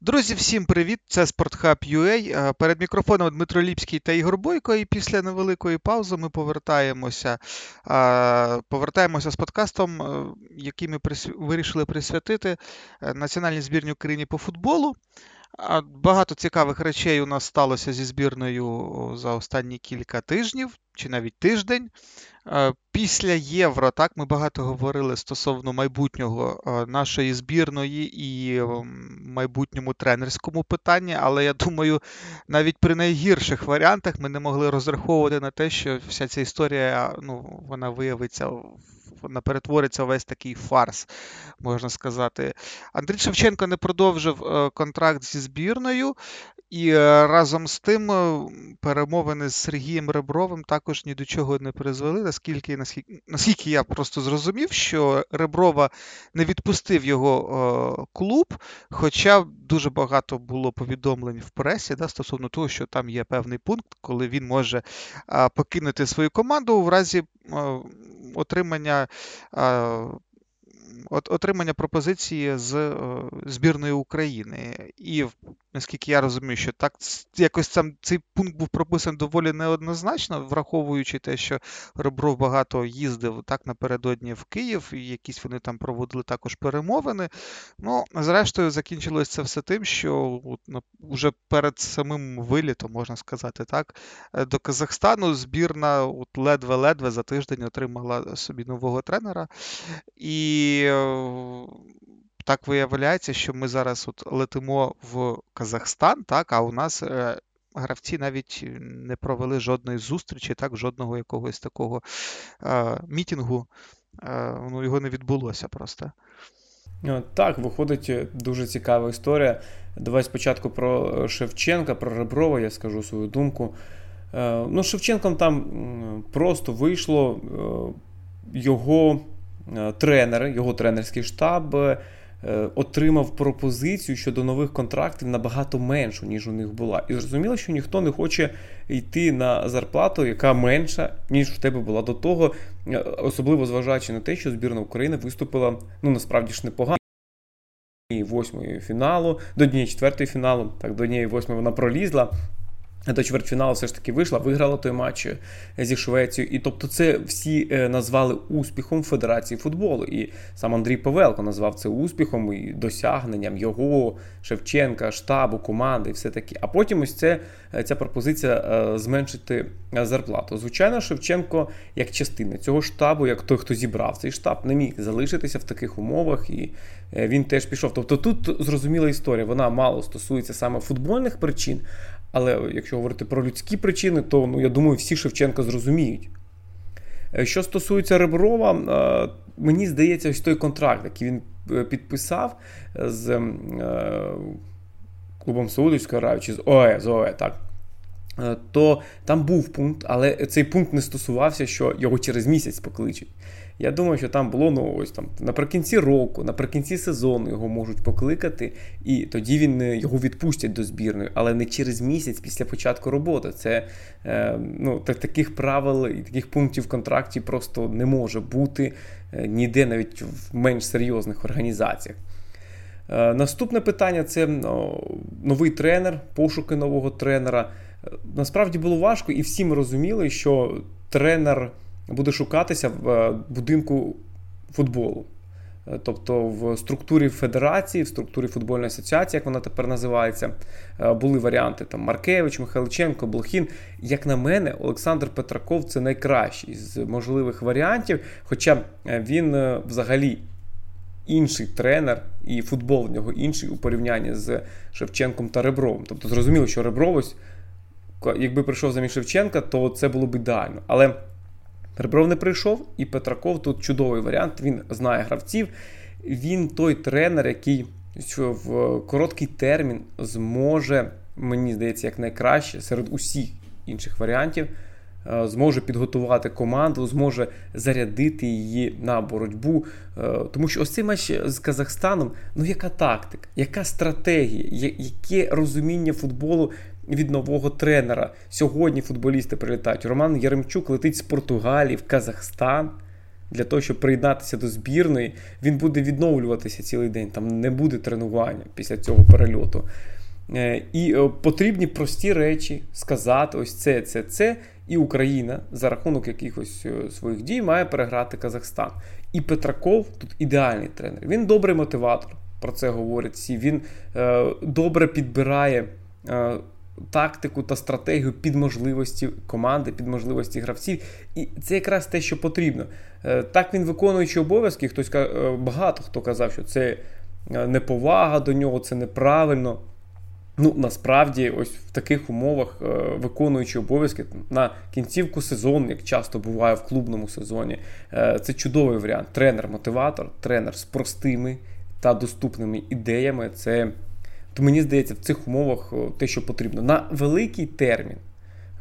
Друзі, всім привіт! Це SportHub.ua. Е, перед мікрофоном Дмитро Ліпський та Ігор Бойко. І після невеликої паузи ми повертаємося е, повертаємося з подкастом, е, який ми вирішили присвятити національній збірній Україні по футболу. Багато цікавих речей у нас сталося зі збірною за останні кілька тижнів чи навіть тиждень. Після Євро так ми багато говорили стосовно майбутнього нашої збірної і майбутньому тренерському питанні, але я думаю, навіть при найгірших варіантах ми не могли розраховувати на те, що вся ця історія ну, вона виявиться вона перетвориться весь такий фарс, можна сказати. Андрій Шевченко не продовжив е, контракт зі збірною, і е, разом з тим е, перемовини з Сергієм Ребровим також ні до чого не призвели, наскільки наскільки, наскільки я просто зрозумів, що Реброва не відпустив його клуб, хоча дуже багато було повідомлень в пресі да, стосовно того, що там є певний пункт, коли він може покинути свою команду в разі отримання отримання пропозиції з е, збірної України. І наскільки я розумію, що так якось там цей пункт був прописаний доволі неоднозначно, враховуючи те, що Ребров багато їздив так напередодні в Київ, і якісь вони там проводили також перемовини. Ну, зрештою, закінчилось це все тим, що вже перед самим вилітом, можна сказати, так, е, до Казахстану збірна от ледве-ледве за тиждень отримала собі нового тренера. І так виявляється, що ми зараз от летимо в Казахстан, так, а у нас е, гравці навіть не провели жодної зустрічі, так, жодного якогось такого е, мітінгу. Е, ну, Його не відбулося просто. Так, виходить дуже цікава історія. Давай спочатку про Шевченка, про Реброва, я скажу свою думку. Ну, Шевченком там просто вийшло його тренер, його тренерський штаб Е, отримав пропозицію щодо нових контрактів набагато меншу, ніж у них була. І зрозуміло, що ніхто не хоче йти на зарплату, яка менша, ніж в тебе була до того, е, особливо зважаючи на те, що збірна України виступила ну насправді ж непогано. Восьмої фіналу, до дні четвертої фіналу, так до дні восьмої вона пролізла до чвертьфіналу все ж таки вийшла, виграла той матч е, зі Швецією. І тобто це всі е, назвали успіхом Федерації футболу. І сам Андрій Павелко назвав це успіхом і досягненням його, Шевченка, штабу, команди і все таке. А потім ось це, е, ця пропозиція зменшити зарплату. Звичайно, Шевченко, як частина цього штабу, як той, хто зібрав цей штаб, не міг залишитися в таких умовах, і він теж пішов. Тобто тут зрозуміла історія, вона мало стосується саме футбольних причин. Але якщо говорити про людські причини, то ну, я думаю, всі Шевченка зрозуміють. Е, що стосується Реброва, е, мені здається, ось той контракт, який він е, підписав з клубом Саудівської Аравії, чи з ОЕ, з ОЕ, так. То там був пункт, але цей пункт не стосувався, що його через місяць покличуть. Я думаю, що там було ну ось там наприкінці року, наприкінці сезону його можуть покликати, і тоді він е, його відпустять до збірної, але не через місяць після початку роботи. Це е, ну так, таких правил і таких пунктів в контракті просто не може бути е, ніде, навіть в менш серйозних організаціях. Е, наступне питання це ну, новий тренер, пошуки нового тренера. Насправді було важко, і всі ми розуміли, що тренер буде шукатися в е, будинку футболу. Е, тобто в структурі федерації, в структурі футбольної асоціації, як вона тепер називається, е, були варіанти там Маркевич, Михайличенко, Блохін. Як на мене, Олександр Петраков це найкращий з можливих варіантів. Хоча він взагалі інший тренер, і футбол в нього інший у порівнянні з Шевченком та Ребровим. Тобто зрозуміло, що Ребровось, якби прийшов замість Шевченка, то це було б ідеально. Але Ребров не прийшов, і Петраков тут чудовий варіант. Він знає гравців. Він той тренер, який в короткий термін зможе, мені здається, як найкраще серед усіх інших варіантів. Е, зможе підготувати команду, зможе зарядити її на боротьбу. Е, тому що ось цей матч з Казахстаном, ну яка тактика, яка стратегія, яке розуміння футболу від нового тренера. Сьогодні футболісти прилітають. Роман Яремчук летить з Португалії в Казахстан. для того, щоб приєднатися до збірної, він буде відновлюватися цілий день. Там не буде тренування після цього перельоту. Е, і е, потрібні прості речі сказати: ось це, це, це. І Україна за рахунок якихось е, своїх дій має переграти Казахстан. І Петраков тут ідеальний тренер. Він добрий мотиватор, про це говорять всі. Він е, добре підбирає е, тактику та стратегію під можливості команди, під можливості гравців. І це якраз те, що потрібно. Е, так він виконуючи обов'язки, хтось е, багато хто казав, що це е, неповага до нього, це неправильно. Ну, насправді, ось в таких умовах, виконуючи обов'язки на кінцівку сезону, як часто буває в клубному сезоні, це чудовий варіант. Тренер-мотиватор, тренер з простими та доступними ідеями. Це, то мені здається, в цих умовах те, що потрібно. На великий термін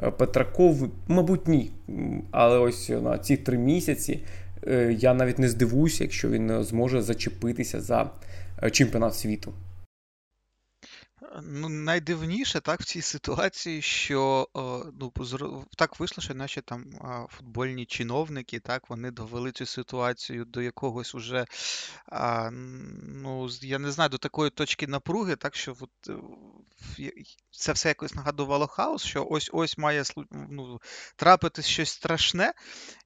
е, Петраков, мабуть, ні. Але ось на ці три місяці я навіть не здивуюся, якщо він зможе зачепитися за чемпіонат світу. Ну, найдивніше так в цій ситуації, що ну, так вийшло, що наші там футбольні чиновники, так, вони довели цю ситуацію до якогось уже, ну, я не знаю, до такої точки напруги, так що от, е, це все якось нагадувало хаос, що ось ось має ну, трапитись щось страшне.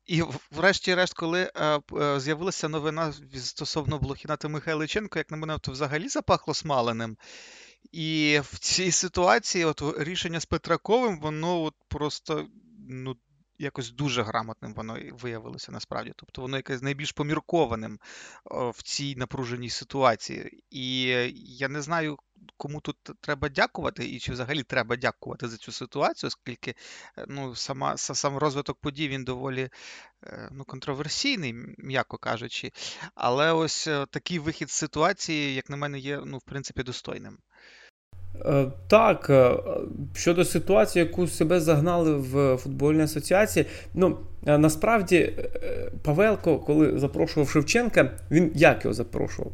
І врешті-решт, коли е, е, з'явилася новина стосовно Блохіна та Михайличенко, як на мене, то взагалі запахло смаленим. І в цій ситуації от рішення з Петраковим, воно от просто ну, якось дуже грамотним воно виявилося насправді. Тобто воно якесь найбільш поміркованим в цій напруженій ситуації. І я не знаю, кому тут треба дякувати, і чи взагалі треба дякувати за цю ситуацію, оскільки е, ну, сама, сам розвиток подій він доволі е, ну, контроверсійний, м'яко кажучи. Але ось е, такий вихід з ситуації, як на мене, є ну, в принципі достойним. Е, так, е, щодо ситуації, яку себе загнали в футбольній асоціації, ну е, насправді Павелко, коли запрошував Шевченка, він як його запрошував?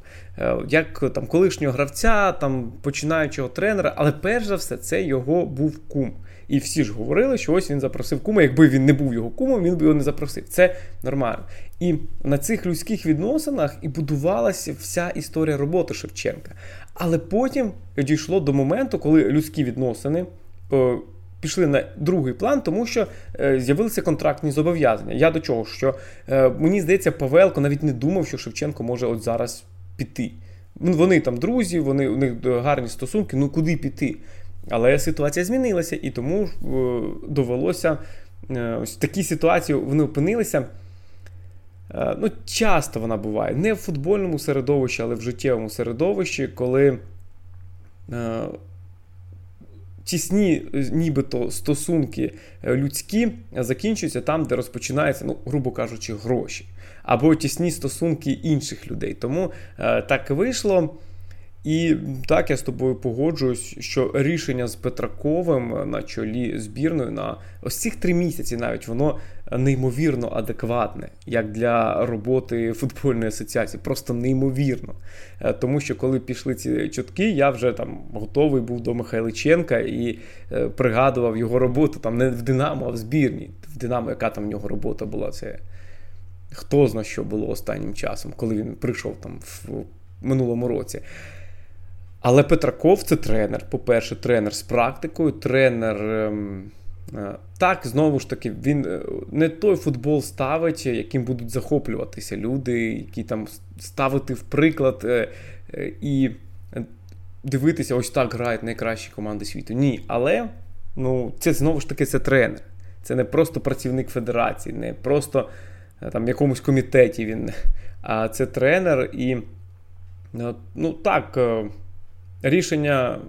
Як там колишнього гравця, там починаючого тренера, але перш за все, це його був кум. І всі ж говорили, що ось він запросив кума. Якби він не був його кумом, він би його не запросив. Це нормально. І на цих людських відносинах і будувалася вся історія роботи Шевченка. Але потім дійшло до моменту, коли людські відносини. Е, пішли на другий план, тому що е, з'явилися контрактні зобов'язання. Я до чого? Що е, мені здається, Павелко навіть не думав, що Шевченко може от зараз піти. Вони там друзі, вони у них гарні стосунки, ну куди піти? Але ситуація змінилася, і тому е, довелося е, ось в такій ситуації вони опинилися. Е, ну, Часто вона буває. Не в футбольному середовищі, але в життєвому середовищі, коли тісні, нібито стосунки людські закінчуються там, де розпочинаються, ну, грубо кажучи, гроші. Або тісні стосунки інших людей. Тому так вийшло. І так, я з тобою погоджуюсь, що рішення з Петраковим на чолі збірної на ось цих три місяці навіть воно неймовірно адекватне, як для роботи футбольної асоціації. Просто неймовірно. Е, тому що коли пішли ці чутки, я вже там готовий був до Михайличенка і е, пригадував його роботу там не в Динамо, а в збірні. В Динамо, яка там в нього робота була, це хто зна що було останнім часом, коли він прийшов там в минулому році. Але Петраков це тренер. По-перше, тренер з практикою, тренер. Ем, е, так, знову ж таки, він е, не той футбол ставить, яким будуть захоплюватися люди, які там ставити в приклад е, і дивитися, ось так грають найкращі команди світу. Ні, але ну, це знову ж таки це тренер. Це не просто працівник федерації, не просто там в якомусь комітеті він, а це тренер і ну так рішення,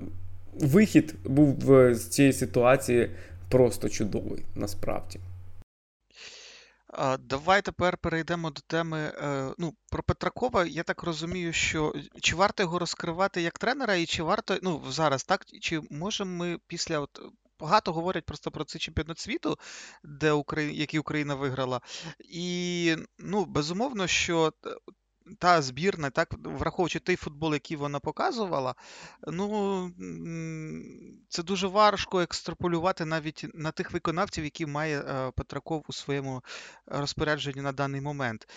вихід був з цієї ситуації просто чудовий насправді. Давай тепер перейдемо до теми. Е, ну, Про Петракова. Я так розумію, що чи варто його розкривати як тренера, і чи варто ну зараз так, чи можемо ми після от. Багато говорять просто про цей чемпіонат світу, де Украї... який Україна виграла. І ну, безумовно, що та збірна, так, враховуючи той футбол, який вона показувала, ну це дуже важко екстраполювати навіть на тих виконавців, які має е, Петраков у своєму розпорядженні на даний момент.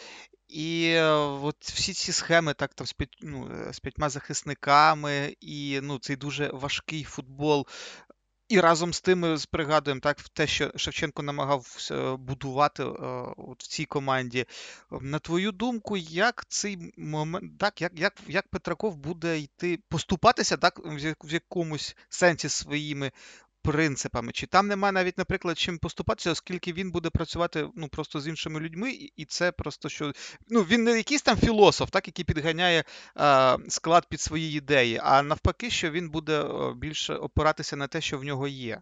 І е, от всі ці схеми, так там з п'ять, ну, з п'ятьма захисниками, і ну, цей дуже важкий футбол і разом з тим ми пригадуємо так те, що Шевченко намагався будувати е, от в цій команді. На твою думку, як цей момент, так, як як, як Петраков буде йти поступатися так, в якомусь сенсі своїми принципами. Чи там немає навіть, наприклад, чим поступатися, оскільки він буде працювати ну, просто з іншими людьми, і це просто що. Ну, Він не якийсь там філософ, так, який підганяє е, склад під свої ідеї, а навпаки, що він буде більше опиратися на те, що в нього є.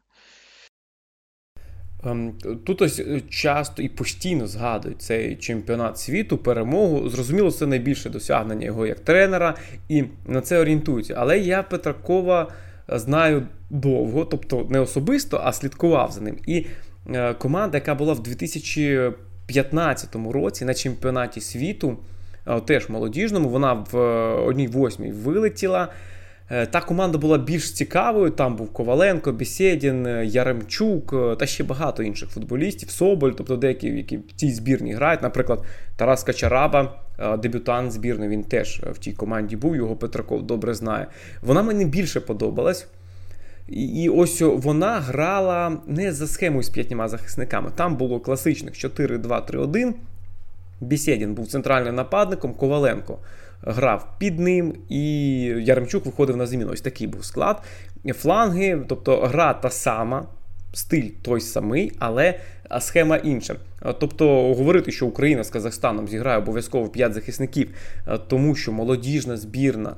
Ем, тут ось е, часто і постійно згадують цей чемпіонат світу, перемогу. Зрозуміло, це найбільше досягнення його як тренера, і на це орієнтуються. Але я Петракова знаю довго, тобто не особисто, а слідкував за ним. І е, команда, яка була в 2015 році на чемпіонаті світу, е, теж молодіжному, вона в е, одній восьмій вилетіла. Та команда була більш цікавою. Там був Коваленко, Бесєдін, Яремчук та ще багато інших футболістів, Соболь, тобто деякі, які в цій збірні грають. Наприклад, Тарас Качараба, дебютант збірної, він теж в тій команді був, його Петраков добре знає. Вона мені більше подобалась. І ось вона грала не за схемою з п'ятьма захисниками. Там було класичних 4-2-3-1. Бісєдін був центральним нападником, Коваленко грав під ним, і Яремчук виходив на заміну. Ось такий був склад. Фланги, тобто гра та сама, стиль той самий, але схема інша. Тобто говорити, що Україна з Казахстаном зіграє обов'язково 5 захисників, тому що молодіжна збірна.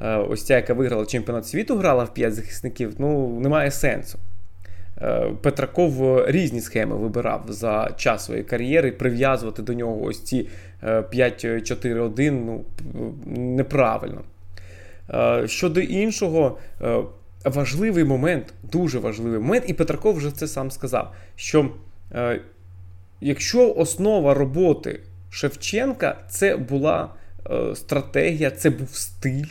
Е, ось ця, яка виграла чемпіонат світу, грала в 5 захисників, ну немає сенсу. Е, Петраков різні схеми вибирав за час своєї кар'єри, прив'язувати до нього ось ці 5-4-1 е, ну, неправильно. Щодо іншого, важливий момент, дуже важливий момент, і Петраков вже це сам сказав, що якщо основа роботи Шевченка це була стратегія, це був стиль.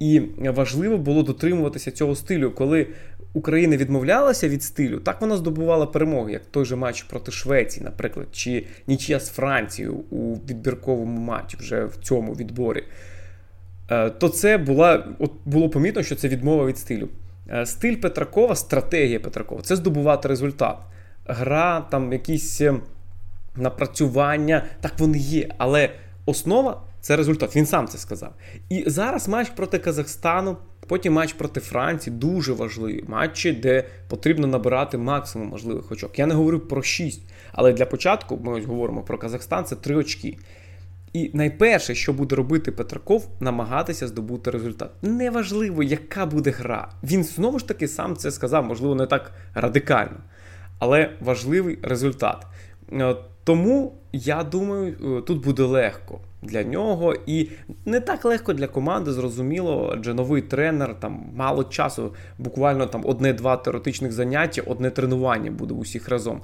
І важливо було дотримуватися цього стилю. Коли Україна відмовлялася від стилю, так вона здобувала перемоги, як той же матч проти Швеції, наприклад, чи нічия з Францією у відбірковому матчі вже в цьому відборі. Е, то це була, от було помітно, що це відмова від стилю. Е, стиль Петракова, стратегія Петракова це здобувати результат. Гра, там якісь ем, напрацювання, так вони є. Але основа це результат. Він сам це сказав. І зараз матч проти Казахстану, потім матч проти Франції дуже важливі матчі, де потрібно набирати максимум можливих очок. Я не говорю про 6, але для початку ми ось говоримо про Казахстан, це 3 очки. І найперше, що буде робити Петраков, намагатися здобути результат. Неважливо, яка буде гра. Він знову ж таки сам це сказав, можливо, не так радикально, але важливий результат. Е, тому я думаю, е, тут буде легко для нього. І не так легко для команди, зрозуміло, адже новий тренер, там мало часу, буквально там одне-два теоретичних заняття, одне тренування буде усіх разом.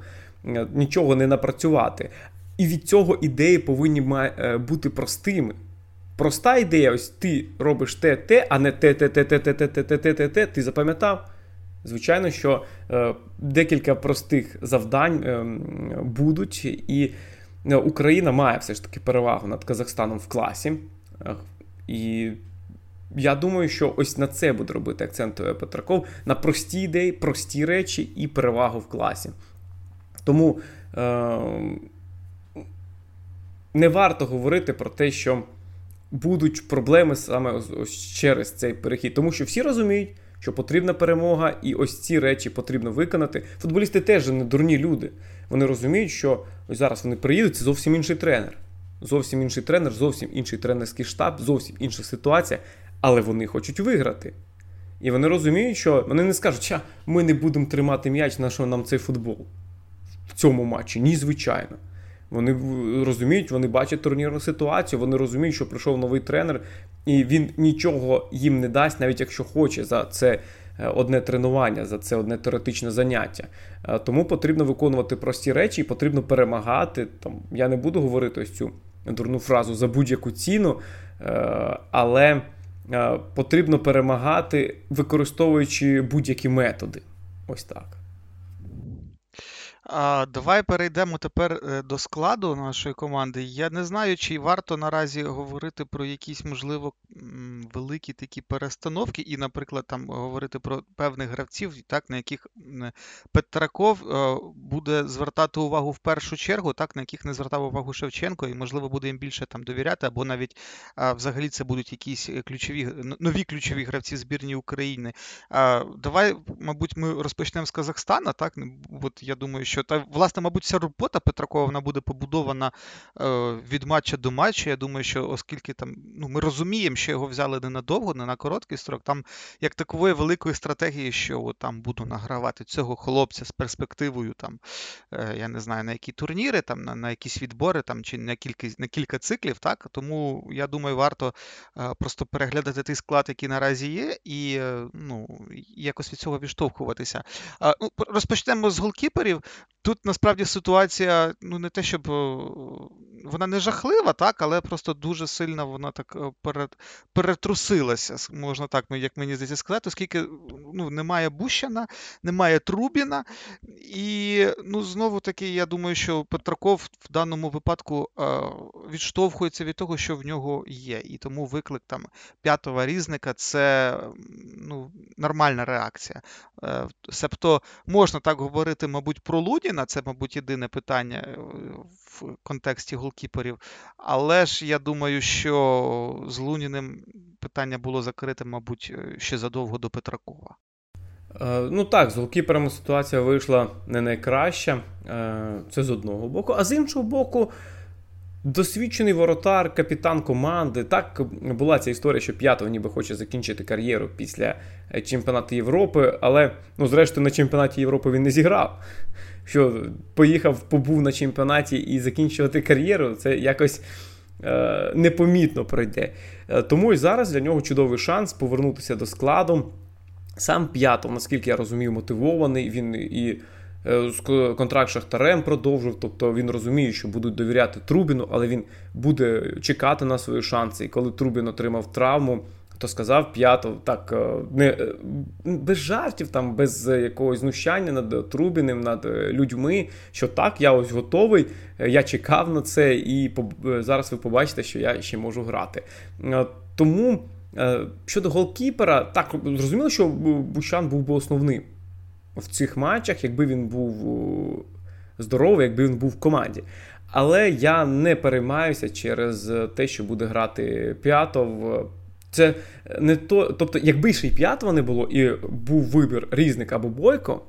Е, нічого не напрацювати. І від цього ідеї повинні е, бути простими. Проста ідея, ось ти робиш те, те, а не те, те, те, те, те, те, те, те, те, те, те, ти запам'ятав. Звичайно, що е, декілька простих завдань е, будуть, і Е, Україна має все ж таки перевагу над Казахстаном в класі. Е, і я думаю, що ось на це буде робити акцент е, Петраков на прості ідеї, прості речі і перевагу в класі. Тому е- не варто говорити про те, що будуть проблеми саме ось через цей перехід, тому що всі розуміють. Що потрібна перемога, і ось ці речі потрібно виконати. Футболісти теж не дурні люди. Вони розуміють, що ось зараз вони приїдуть, це зовсім інший тренер. Зовсім інший тренер, зовсім інший тренерський штаб, зовсім інша ситуація, але вони хочуть виграти. І вони розуміють, що вони не скажуть, що ми не будемо тримати м'яч, на що нам цей футбол в цьому матчі. Ні, звичайно. Вони розуміють, вони бачать турнірну ситуацію, вони розуміють, що прийшов новий тренер, і він нічого їм не дасть, навіть якщо хоче за це Е, одне тренування, за це одне теоретичне заняття. Е, тому потрібно виконувати прості речі і потрібно перемагати. Там, Я не буду говорити ось цю дурну фразу за будь-яку ціну, але потрібно перемагати, використовуючи будь-які методи. Ось так. А, Давай перейдемо тепер е, до складу нашої команди. Я не знаю, чи варто наразі говорити про якісь, можливо, великі такі перестановки, і, наприклад, там говорити про певних гравців, так, на яких Петраков е, буде звертати увагу в першу чергу, так, на яких не звертав увагу Шевченко, і, можливо, буде їм більше там довіряти, або навіть взагалі це будуть якісь ключові нові ключові гравці збірні України. Давай, мабуть, ми розпочнемо з Казахстана. так, От я думаю, що що та, власне, мабуть, вся робота Петракова вона буде побудована е, від матча до матчу. Я думаю, що оскільки там ну, ми розуміємо, що його взяли не надовго, не на короткий строк, там як такової великої стратегії, що от, там буду награвати цього хлопця з перспективою, там, е, я не знаю, на які турніри, там, на на якісь відбори там, чи на кілька на кілька циклів. так, Тому я думаю, варто е, просто переглядати той склад, який наразі є, і ну, якось від цього відштовхуватися. Ну, Розпочнемо з голкіперів. Тут насправді ситуація, ну не те, щоб вона не жахлива, так, але просто дуже сильно вона так перетрусилася, можна так, як мені здається сказати, оскільки ну, немає Бущана, немає Трубіна. І ну, знову таки, я думаю, що Петраков в даному випадку відштовхується від того, що в нього є. І тому виклик там п'ятого різника це ну, нормальна реакція. Е, себто можна так говорити, мабуть, про Лудіна, це, мабуть, єдине питання е, в контексті голкіперів. Але ж я думаю, що з Луніним питання було закрите, мабуть, е, ще задовго до Петракова. Ну так, з голкіперами ситуація вийшла не найкраща. Це з одного боку, а з іншого боку. Досвідчений воротар, капітан команди. Так була ця історія, що п'ятого ніби хоче закінчити кар'єру після е, чемпіонату Європи, але ну, зрештою на чемпіонаті Європи він не зіграв. Що поїхав, побув на чемпіонаті і закінчувати кар'єру, це якось е, непомітно пройде. Е, тому і зараз для нього чудовий шанс повернутися до складу. Сам п'ятов, наскільки я розумію, мотивований. Він і Е, контракт Шахтарем продовжив, тобто він розуміє, що будуть довіряти Трубіну, але він буде чекати на свої шанси. І коли Трубін отримав травму, то сказав п'ятов так е, не е, без жартів, там без якогось знущання над Трубіним, над людьми. Що так, я ось готовий, я чекав на це, і зараз ви побачите, що я ще можу грати. Тому щодо голкіпера, так зрозуміло, що Бущан був би основним в цих матчах, якби він був здоровий, якби він був в команді. Але я не переймаюся через те, що буде грати П'ятов. Це не то, тобто, якби ще й п'ятого не було, і був вибір різник або Бойко,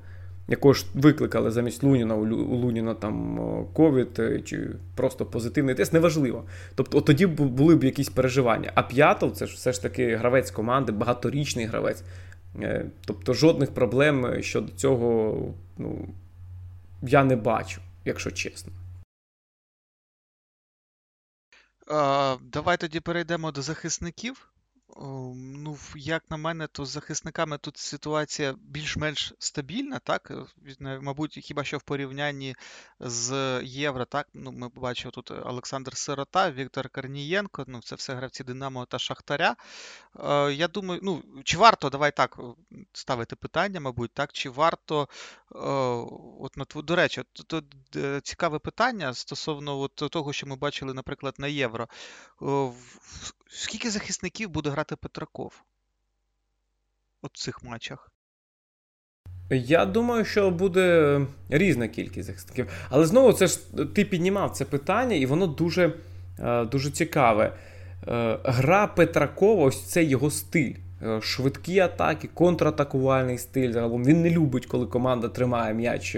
якого ж викликали замість Луніна, у Луніна там ковід чи просто позитивний тест, неважливо. Тобто, от тоді були б якісь переживання. А п'ятов це ж все ж таки гравець команди, багаторічний гравець. Е, тобто жодних проблем щодо цього ну, я не бачу, якщо чесно. Давай тоді перейдемо до захисників. Ну, як на мене, то з захисниками тут ситуація більш-менш стабільна, так? Е, мабуть, хіба що в порівнянні з Євро, так? Ну, Ми бачимо тут Олександр Сирота, Віктор Корнієнко, ну, це все гравці Динамо та Шахтаря. Е, я думаю, ну, чи варто, давай так ставити питання, мабуть, так, чи варто, е, от, до речі, тут цікаве питання стосовно от того, що ми бачили, наприклад, на Євро. Скільки захисників буде грати Петраков у цих матчах? Я думаю, що буде різна кількість захисників. Але знову це ж ти піднімав це питання, і воно дуже е, дуже цікаве. Е, гра Петракова, ось це його стиль. Е, швидкі атаки, контратакувальний стиль. Загалом він не любить, коли команда тримає м'яч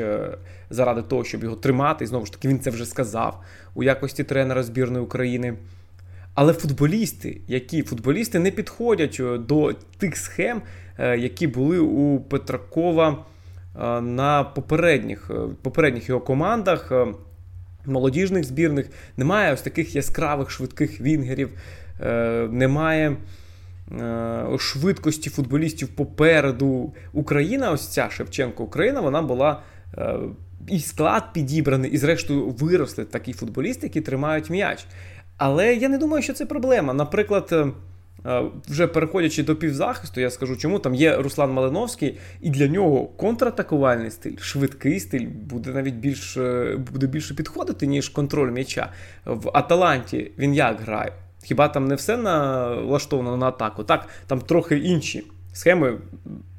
заради того, щоб його тримати. І знову ж таки, він це вже сказав у якості тренера збірної України. Але футболісти, які футболісти не підходять е, до тих схем, е, які були у Петракова е, на попередніх попередніх його командах, молодіжних збірних. Немає ось таких яскравих швидких вінгерів, немає швидкості футболістів попереду. Україна, ось ця Шевченко Україна, вона була. І склад підібраний, і, зрештою, виросли такі футболісти, які тримають м'яч. Але я не думаю, що це проблема. Наприклад. Е, е, вже переходячи до півзахисту, я скажу, чому там є Руслан Малиновський, і для нього контратакувальний стиль, швидкий стиль буде навіть більш е, буде більше підходити, ніж контроль м'яча. В Аталанті він як грає? Хіба там не все налаштовано на атаку? Так, там трохи інші схеми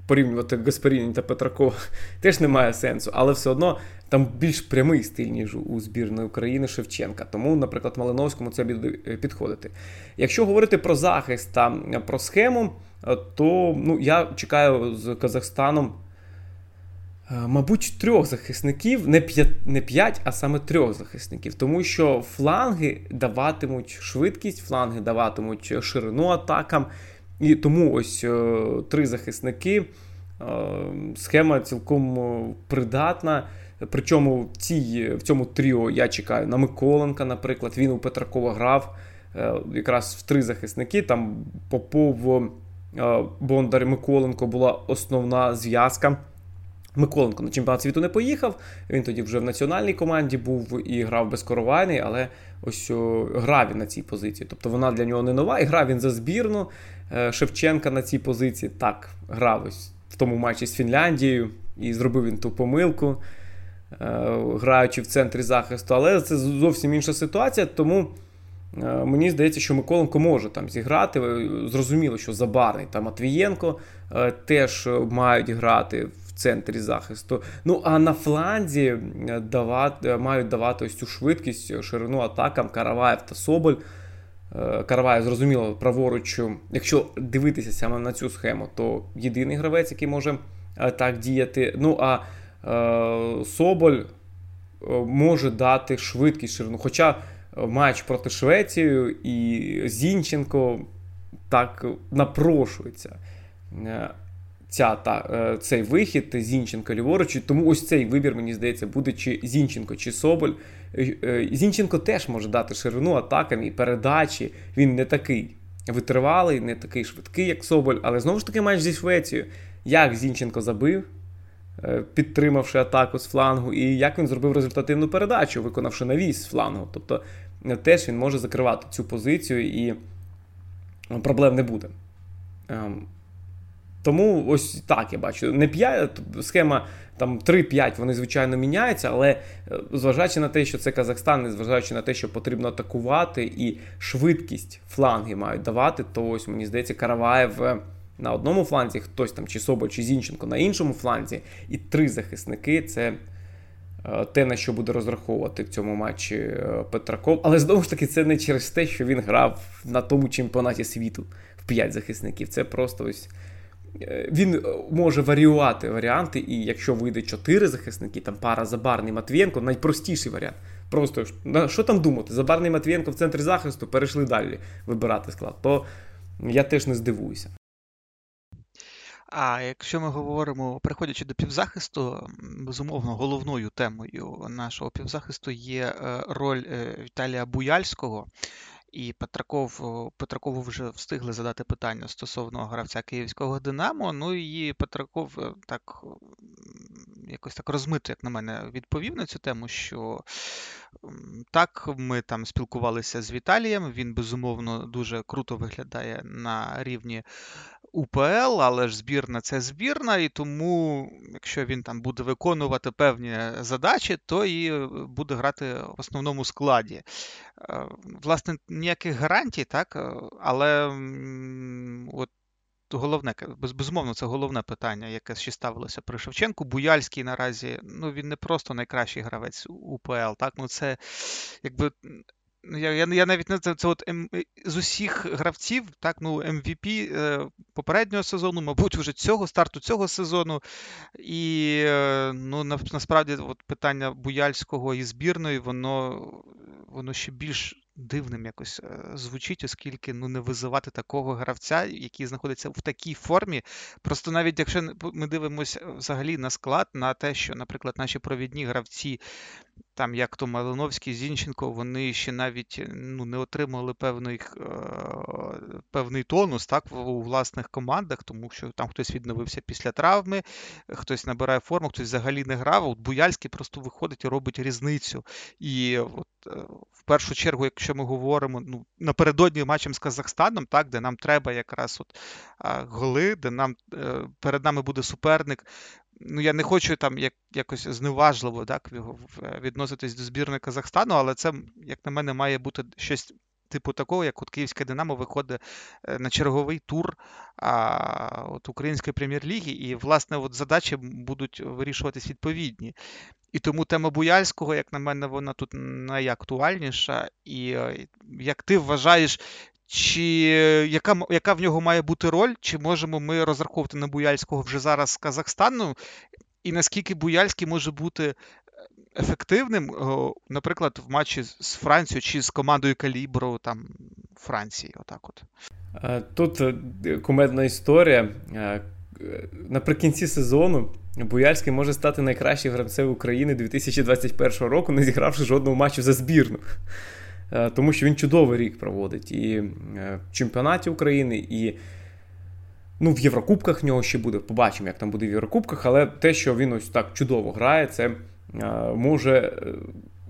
порівнювати Гаспаріні та Петракова теж немає сенсу, але все одно там більш прямий стиль, ніж у збірної України Шевченка. Тому, наприклад, Малиновському це е, підходити. Якщо говорити про захист та про схему, е, то ну, я чекаю з Казахстаном. Е, мабуть, трьох захисників, не п'ять, не п'ять, а саме трьох захисників, тому що фланги даватимуть швидкість, фланги даватимуть ширину атакам. І тому ось три захисники. Схема цілком придатна. Причому цій, в цьому тріо я чекаю на Миколенка, наприклад, він у Петракова грав е, якраз в три захисники. Там Попов е, Бондар Миколенко була основна зв'язка. Миколенко на чемпіонат світу не поїхав. Він тоді вже в національній команді був і грав безкоровайний, але ось грав він на цій позиції. Тобто вона для нього не нова, і грав він за збірну е, Шевченка на цій позиції. Так, грав ось в тому матчі з Фінляндією і зробив він ту помилку. Е, граючи в центрі захисту, але це зовсім інша ситуація. Тому е, мені здається, що Миколенко може там зіграти. Зрозуміло, що Забарний та Матвієнко теж мають грати в центрі захисту. Ну а на фланзі давати, мають давати ось цю швидкість, ширину атакам Караваєв та Соболь. Караваєв, зрозуміло, праворуч, якщо дивитися саме на цю схему, то єдиний гравець, який може так діяти. Ну а Е, Соболь е, може дати швидкість ширину. Хоча матч проти Швеції і Зінченко так напрошується. Е, ця, та, Цей вихід Зінченко ліворуч, тому ось цей вибір, мені здається, буде чи Зінченко, чи Соболь. Зінченко теж може дати ширину атакам і передачі. Він не такий витривалий, не такий швидкий, як Соболь, але знову ж таки матч зі Швецією. Як Зінченко забив, Е, підтримавши атаку з флангу, і як він зробив результативну передачу, виконавши навіс з флангу. Тобто е, теж він може закривати цю позицію і е, проблем не буде. Тому ось так я бачу. Не 5, схема там 3-5, вони, звичайно, міняються, але зважаючи на те, що це Казахстан, і зважаючи на те, що потрібно атакувати, і швидкість фланги мають давати, то ось мені здається, Караваєв на одному фланзі, хтось там чи Соболь, чи Зінченко на іншому фланзі, і три захисники це. Е, те, на що буде розраховувати в цьому матчі е, Петраков. Але знову ж таки, це не через те, що він грав на тому чемпіонаті світу в п'ять захисників. Це просто ось е, він може варіювати варіанти, і якщо вийде чотири захисники, там пара Забарний Матвієнко, найпростіший варіант. Просто що там думати? Забарний Матвієнко в центрі захисту перейшли далі вибирати склад, то я теж не здивуюся. А якщо ми говоримо, переходячи до півзахисту, безумовно, головною темою нашого півзахисту є е, роль е, Віталія Буяльського. І Петраков, Петракову вже встигли задати питання стосовно гравця київського Динамо. Ну і Петраков е, так якось так розмито, як на мене, відповів на цю тему, що так, ми там спілкувалися з Віталієм. Він безумовно дуже круто виглядає на рівні УПЛ, але ж збірна це збірна, і тому, якщо він там буде виконувати певні задачі, то і буде грати в основному складі. Е, власне, ніяких гарантій, так, е, але от головне, безумовно, це головне питання, яке ще ставилося при Шевченку. Буяльський наразі, ну він не просто найкращий гравець УПЛ, так, ну це якби я я, я навіть не це, це от М, е, з усіх гравців, так, ну, MVP е, попереднього сезону, мабуть, вже цього старту цього сезону. І е, ну, насправді от питання Буяльського і збірної, воно воно ще більш дивним якось е, звучить, оскільки ну, не визивати такого гравця, який знаходиться в такій формі. Просто навіть якщо ми дивимося взагалі на склад, на те, що, наприклад, наші провідні гравці там як то Малиновський, Зінченко, вони ще навіть ну, не отримали певний е, певний тонус так, у власних командах, тому що там хтось відновився після травми, хтось набирає форму, хтось взагалі не грав. От Буяльський просто виходить і робить різницю. І от, е, в першу чергу, якщо якщо ми говоримо ну, напередодні матчем з Казахстаном, так, де нам треба якраз от а, голи, де нам е, перед нами буде суперник. Ну, я не хочу там як, якось зневажливо так, відноситись до збірної Казахстану, але це, як на мене, має бути щось типу такого, як от Київське Динамо виходить е, на черговий тур а, от Української прем'єр-ліги, і, власне, от задачі будуть вирішуватись відповідні. І тому тема Буяльського, як на мене, вона тут найактуальніша. І е, як ти вважаєш, чи яка яка в нього має бути роль? Чи можемо ми розраховувати на Буяльського вже зараз з Казахстану? І наскільки Буяльський може бути ефективним, наприклад, в матчі з Францією чи з командою Калібру там Франції? Отак от. Тут е, кумедна історія. Е, наприкінці сезону Буяльський може стати найкращим гравцем України 2021 року, не зігравши жодного матчу за збірну. Е, тому що він чудовий рік проводить і в чемпіонаті України, і ну, в Єврокубках в нього ще буде. Побачимо, як там буде в Єврокубках, але те, що він ось так чудово грає, це може е,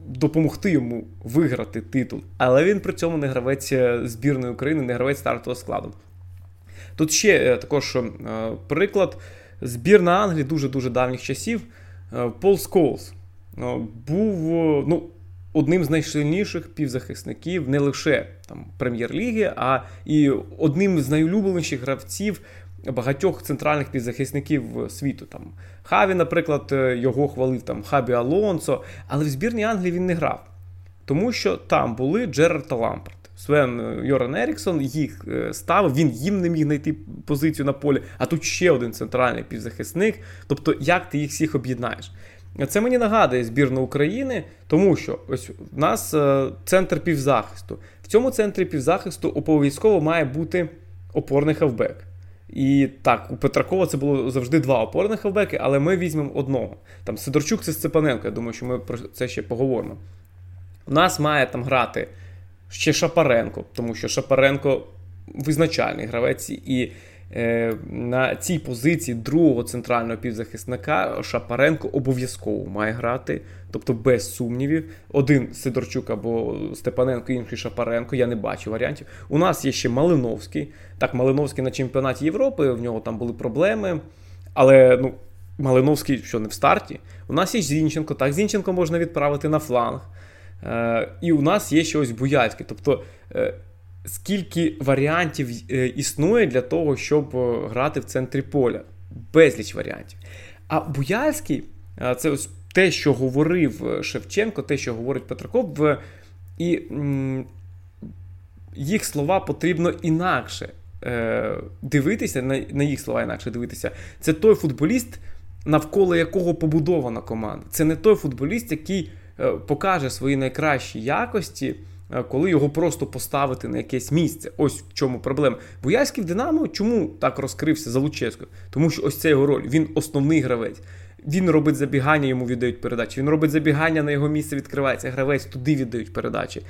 допомогти йому виграти титул. Але він при цьому не гравець е, збірної України, не гравець стартового складу. Тут ще е, також приклад. Збірна Англії дуже-дуже давніх часів. Пол Сколс був ну, одним з найсильніших півзахисників не лише там, прем'єр-ліги, а і одним з найулюбленіших гравців багатьох центральних півзахисників світу. Там Хаві, наприклад, е, його хвалив там Хабі Алонсо, але в збірній Англії він не грав. Тому що там були Джерард та Лампард. Свен е, Йоран Еріксон їх е, ставив, він їм не міг знайти позицію на полі, а тут ще один центральний півзахисник. Тобто, як ти їх всіх об'єднаєш? Це мені нагадує збірну України, тому що ось у нас центр півзахисту. В цьому центрі півзахисту обов'язково має бути опорний хавбек. І так, у Петракова це було завжди два опорних хавбеки, але ми візьмемо одного. Там Сидорчук це Степаненко, я думаю, що ми про це ще поговоримо. У нас має там грати ще Шапаренко, тому що Шапаренко визначальний гравець, і Е, на цій позиції другого центрального півзахисника Шапаренко обов'язково має грати, тобто без сумнівів. Один Сидорчук або Степаненко, інший Шапаренко. Я не бачу варіантів. У нас є ще Малиновський. Так, Малиновський на чемпіонаті Європи, в нього там були проблеми. Але ну, Малиновський, що не в старті. У нас є Зінченко. Так, Зінченко можна відправити на фланг. Е, І у нас є ще ось Буяльський. Тобто. Е, скільки варіантів е, існує для того, щоб грати в центрі поля. Безліч варіантів. А Буяльський це ось те, що говорив Шевченко, те, що говорить Петраков, і їх слова потрібно інакше дивитися, на їх слова інакше дивитися. Це той футболіст, навколо якого побудована команда. Це не той футболіст, який покаже свої найкращі якості. Е, коли його просто поставити на якесь місце. Ось в чому проблема. Боярський в Динамо чому так розкрився за Луческою? Тому що ось це його роль. Він основний гравець. Він робить забігання, йому віддають передачі. Він робить забігання, на його місце відкривається. Гравець туди віддають передачі.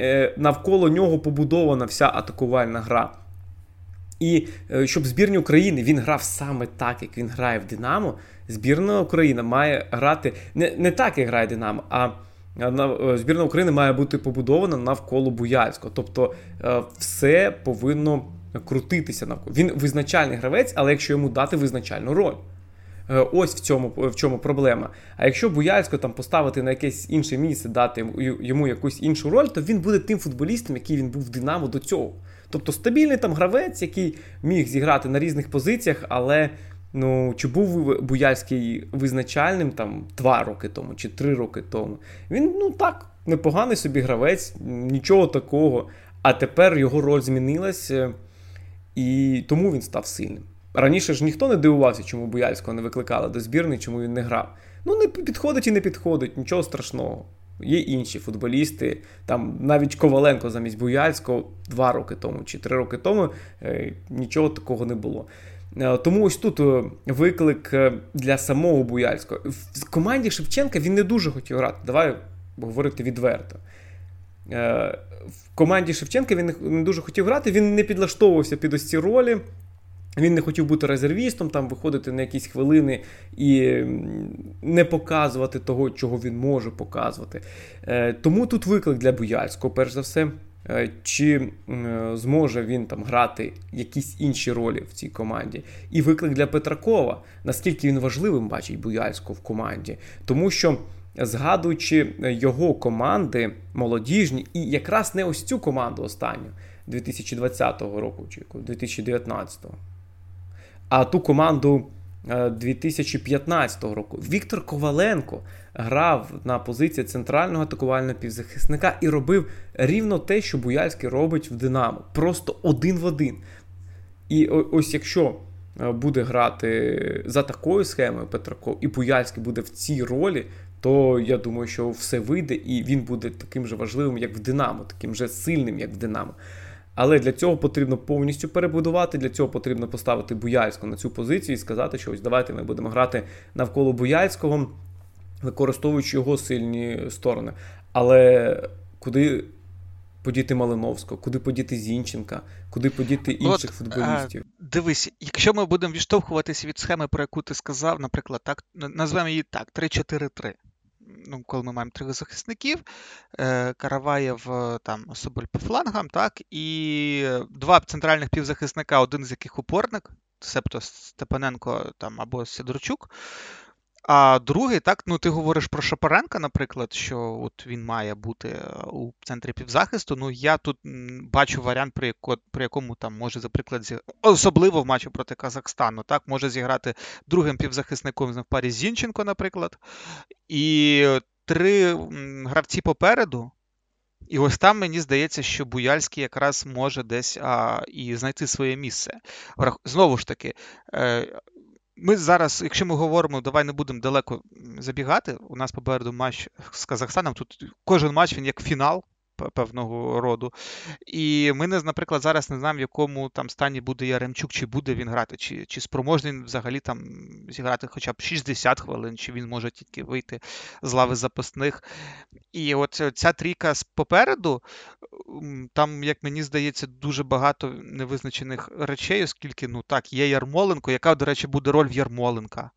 Е, Навколо нього побудована вся атакувальна гра. І е, щоб збірні України він грав саме так, як він грає в Динамо. Збірна Україна має грати не не так, як грає Динамо, а Е, збірна України має бути побудована навколо Буяльського. Тобто е, все повинно крутитися навколо. Він визначальний гравець, але якщо йому дати визначальну роль. Ось в цьому в чому проблема. А якщо Буяльського там поставити на якесь інше місце, дати йому якусь іншу роль, то він буде тим футболістом, який він був в Динамо до цього. Тобто стабільний там гравець, який міг зіграти на різних позиціях, але Ну, чи був Буяльський визначальним там два роки тому чи три роки тому? Він, ну так, непоганий собі гравець, нічого такого. А тепер його роль змінилася, і тому він став сильним. Раніше ж ніхто не дивувався, чому Буяльського не викликали до збірної, чому він не грав. Ну, не підходить і не підходить, нічого страшного. Є інші футболісти. Там навіть Коваленко замість Буяльського два роки тому чи три роки тому е, нічого такого не було. Е, тому ось тут е, виклик для самого Буяльського. В команді Шевченка він не дуже хотів грати. Давай говорити відверто. В команді Шевченка він не дуже хотів грати, він не підлаштовувався під ось ці ролі. Він не хотів бути резервістом, там виходити на якісь хвилини і не показувати того, чого він може показувати. Е, тому тут виклик для Буяльського, перш за все. Е, чи зможе він там грати якісь інші ролі в цій команді? І виклик для Петракова, наскільки він важливим бачить Буяльського в команді, тому що. Згадуючи його команди молодіжні, і якраз не ось цю команду останню 2020 року, чи 2019 а ту команду 2015 е, року. Віктор Коваленко грав на позиції центрального атакувального півзахисника і робив рівно те, що Буяльський робить в Динамо. Просто один в один. І ось якщо е, буде грати за такою схемою Петраков, і Буяльський буде в цій ролі, то я думаю, що все вийде, і він буде таким же важливим, як в Динамо, таким же сильним, як в Динамо. Але для цього потрібно повністю перебудувати. Для цього потрібно поставити Буяльського на цю позицію і сказати, що ось давайте ми будемо грати навколо Буяльського, використовуючи його сильні сторони. Але куди подіти Малиновського, куди подіти Зінченка, куди подіти інших От, футболістів? А, дивись, якщо ми будемо відштовхуватися від схеми, про яку ти сказав, наприклад, так назвемо її так: 3-4-3 ну, коли ми маємо трьох захисників, е, Караваєв е, там Соболь по флангам, так, і два центральних півзахисника, один з яких упорник, себто Степаненко там або Сидорчук. А другий, так, ну ти говориш про Шапаренка, наприклад, що от він має бути е, у центрі півзахисту. Ну я тут бачу варіант, при яко, при якому там може, наприклад, зі... особливо в матчі проти Казахстану, так, може зіграти другим півзахисником в парі Зінченко, наприклад. І три гравці попереду. І ось там мені здається, що Буяльський якраз може десь а, і знайти своє місце. Знову ж таки, е, ми зараз, якщо ми говоримо, давай не будемо далеко забігати. У нас попереду матч з Казахстаном. Тут кожен матч він як фінал певного роду. І ми, наприклад, зараз не знаємо, в якому там стані буде Яремчук, чи буде він грати, чи чи спроможний взагалі там зіграти хоча б 60 хвилин, чи він може тільки вийти з лави запасних. І от ця трійка попереду, там, як мені здається, дуже багато невизначених речей, оскільки ну так, є Ярмоленко, яка, до речі, буде роль в Ярмоленка.